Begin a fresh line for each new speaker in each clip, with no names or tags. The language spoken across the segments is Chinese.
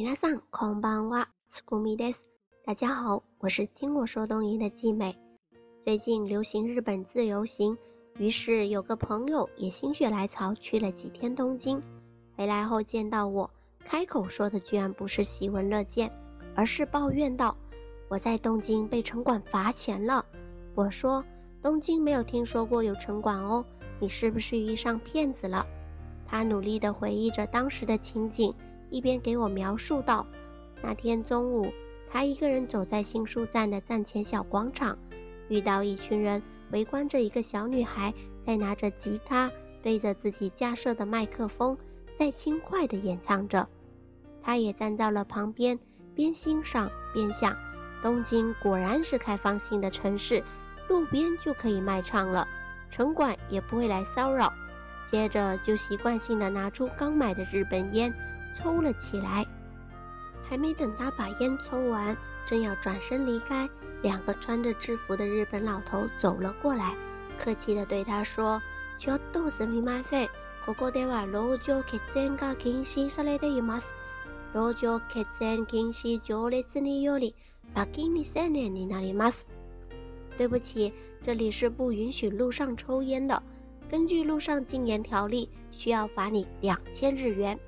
米拉桑空邦哇斯古米德斯，大家好，我是听我说东音的季美。最近流行日本自由行，于是有个朋友也心血来潮去了几天东京。回来后见到我，开口说的居然不是喜闻乐见，而是抱怨道：“我在东京被城管罚钱了。”我说：“东京没有听说过有城管哦，你是不是遇上骗子了？”他努力地回忆着当时的情景。一边给我描述道：“那天中午，他一个人走在新宿站的站前小广场，遇到一群人围观着一个小女孩，在拿着吉他对着自己架设的麦克风，在轻快地演唱着。他也站到了旁边，边欣赏边想：东京果然是开放性的城市，路边就可以卖唱了，城管也不会来骚扰。接着就习惯性地拿出刚买的日本烟。”抽了起来，还没等他把烟抽完，正要转身离开，两个穿着制服的日本老头走了过来，客气地对他说：“ちょっとすみません。ここでは路上喫煙が禁止されています。路上喫煙禁止条例により、罰金二千円になります。”对不起，这里是不允许路上抽烟的。根据路上禁烟条例，需要罚你两千日元。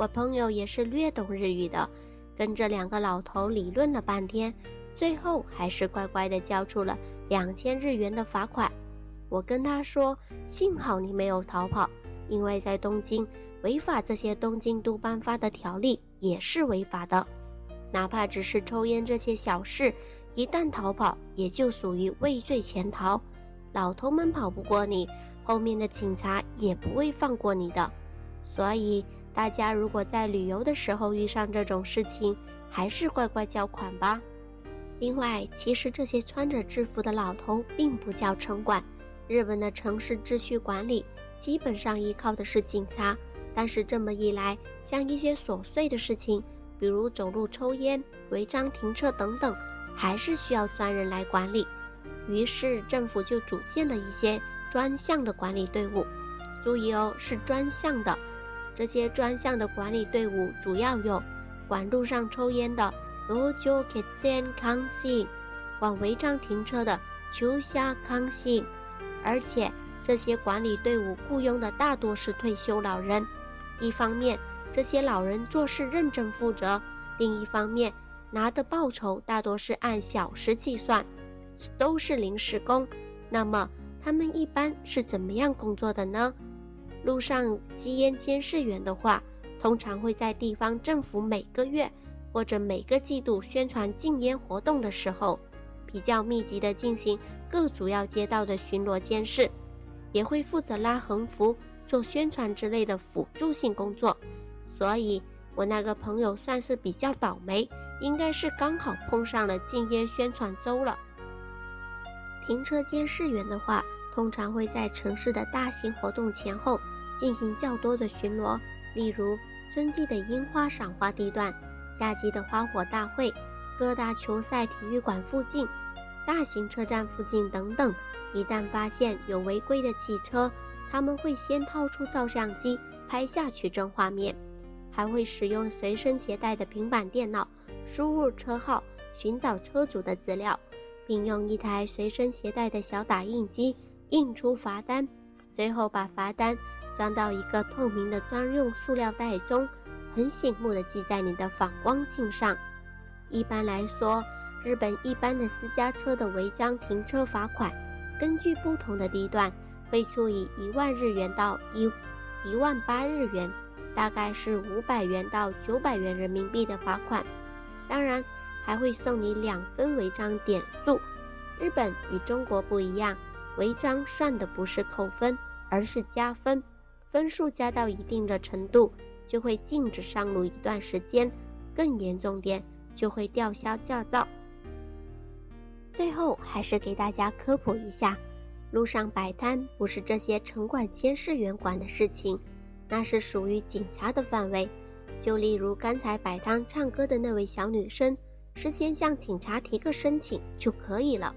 我朋友也是略懂日语的，跟这两个老头理论了半天，最后还是乖乖的交出了两千日元的罚款。我跟他说：“幸好你没有逃跑，因为在东京违法这些东京都颁发的条例也是违法的，哪怕只是抽烟这些小事，一旦逃跑也就属于畏罪潜逃。老头们跑不过你，后面的警察也不会放过你的，所以。”大家如果在旅游的时候遇上这种事情，还是乖乖交款吧。另外，其实这些穿着制服的老头并不叫城管。日本的城市秩序管理基本上依靠的是警察，但是这么一来，像一些琐碎的事情，比如走路抽烟、违章停车等等，还是需要专人来管理。于是政府就组建了一些专项的管理队伍。注意哦，是专项的。这些专项的管理队伍主要有管路上抽烟的罗久克健康信，管违章停车的秋夏康信，而且这些管理队伍雇佣的大多是退休老人。一方面，这些老人做事认真负责；另一方面，拿的报酬大多是按小时计算，都是临时工。那么，他们一般是怎么样工作的呢？路上吸烟监视员的话，通常会在地方政府每个月或者每个季度宣传禁烟活动的时候，比较密集的进行各主要街道的巡逻监视，也会负责拉横幅、做宣传之类的辅助性工作。所以，我那个朋友算是比较倒霉，应该是刚好碰上了禁烟宣传周了。停车监视员的话。通常会在城市的大型活动前后进行较多的巡逻，例如春季的樱花赏花地段、夏季的花火大会、各大球赛体育馆附近、大型车站附近等等。一旦发现有违规的汽车，他们会先掏出照相机拍下取证画面，还会使用随身携带的平板电脑输入车号，寻找车主的资料，并用一台随身携带的小打印机。印出罚单，最后把罚单装到一个透明的专用塑料袋中，很醒目的系在你的反光镜上。一般来说，日本一般的私家车的违章停车罚款，根据不同的地段，会处以一万日元到一一万八日元，大概是五百元到九百元人民币的罚款。当然，还会送你两分违章点数。日本与中国不一样。违章算的不是扣分，而是加分，分数加到一定的程度，就会禁止上路一段时间，更严重点就会吊销驾照。最后还是给大家科普一下，路上摆摊不是这些城管监视员管的事情，那是属于警察的范围。就例如刚才摆摊唱歌的那位小女生，事先向警察提个申请就可以了。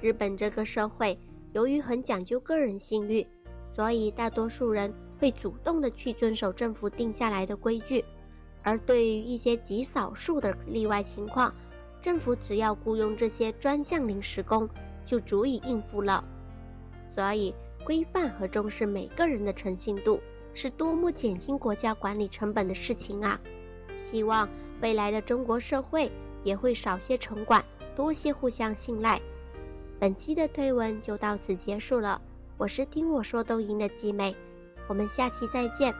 日本这个社会。由于很讲究个人信誉，所以大多数人会主动的去遵守政府定下来的规矩。而对于一些极少数的例外情况，政府只要雇佣这些专项临时工，就足以应付了。所以，规范和重视每个人的诚信度，是多么减轻国家管理成本的事情啊！希望未来的中国社会也会少些城管，多些互相信赖。本期的推文就到此结束了，我是听我说抖音的集美，我们下期再见。